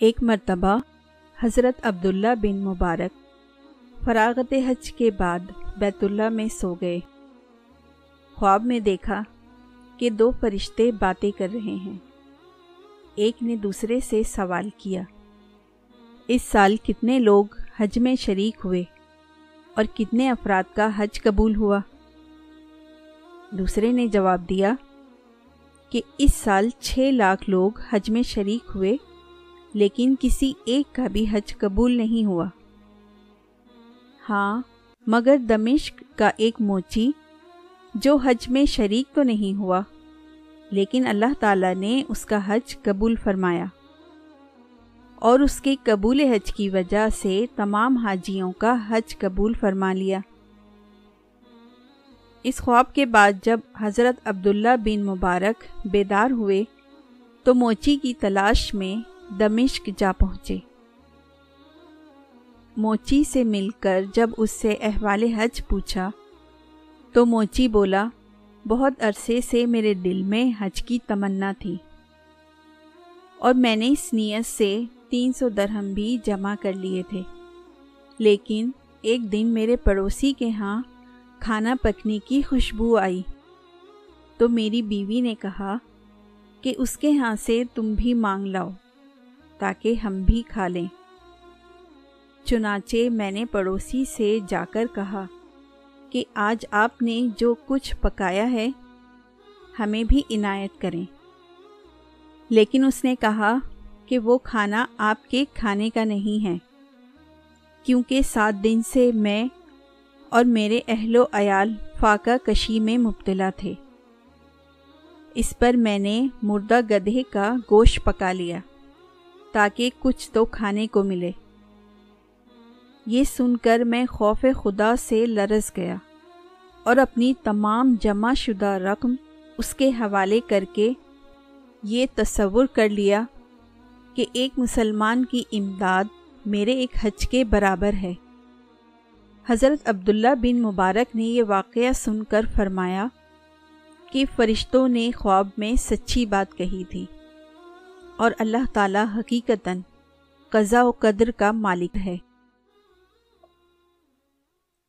ایک مرتبہ حضرت عبداللہ بن مبارک فراغت حج کے بعد بیت اللہ میں سو گئے۔ خواب میں دیکھا کہ دو فرشتے باتیں کر رہے ہیں۔ ایک نے دوسرے سے سوال کیا، اس سال کتنے لوگ حج میں شریک ہوئے اور کتنے افراد کا حج قبول ہوا؟ دوسرے نے جواب دیا کہ اس سال چھ لاکھ لوگ حج میں شریک ہوئے لیکن کسی ایک کا بھی حج قبول نہیں ہوا۔ ہاں مگر دمشق کا ایک موچی جو حج میں شریک تو نہیں ہوا، لیکن اللہ تعالیٰ نے اس کا حج قبول فرمایا۔ اور اس کے قبول حج کی وجہ سے تمام حاجیوں کا حج قبول فرما لیا۔ اس خواب کے بعد جب حضرت عبداللہ بن مبارک بیدار ہوئے، تو موچی کی تلاش میں دمشق جا پہنچے۔ موچی سے مل کر جب اس سے احوال حج پوچھا، تو موچی بولا، بہت عرصے سے میرے دل میں حج کی تمنا تھی اور میں نے اس نیت سے تین سو درہم بھی جمع کر لیے تھے۔ لیکن ایک دن میرے پڑوسی کے ہاں کھانا پکنے کی خوشبو آئی۔ تو میری بیوی نے کہا کہ اس کے ہاں سے تم بھی مانگ لاؤ۔ تاکہ ہم بھی کھا لیں۔ چنانچہ میں نے پڑوسی سے جا کر کہا کہ آج آپ نے جو کچھ پکایا ہے، ہمیں بھی عنایت کریں۔ لیکن اس نے کہا کہ وہ کھانا آپ کے کھانے کا نہیں ہے، کیونکہ سات دن سے میں اور میرے اہل و عیال فاقہ کشی میں مبتلا تھے۔ اس پر میں نے مردہ گدھے کا گوشت پکا لیا۔ تاکہ کچھ تو کھانے کو ملے۔ یہ سن کر میں خوف خدا سے لرز گیا اور اپنی تمام جمع شدہ رقم اس کے حوالے کر کے یہ تصور کر لیا کہ ایک مسلمان کی امداد میرے ایک حج کے برابر ہے۔ حضرت عبداللہ بن مبارک نے یہ واقعہ سن کر فرمایا کہ فرشتوں نے خواب میں سچی بات کہی تھی۔ اور اللہ تعالی حقیقتاً قضا و قدر کا مالک ہے۔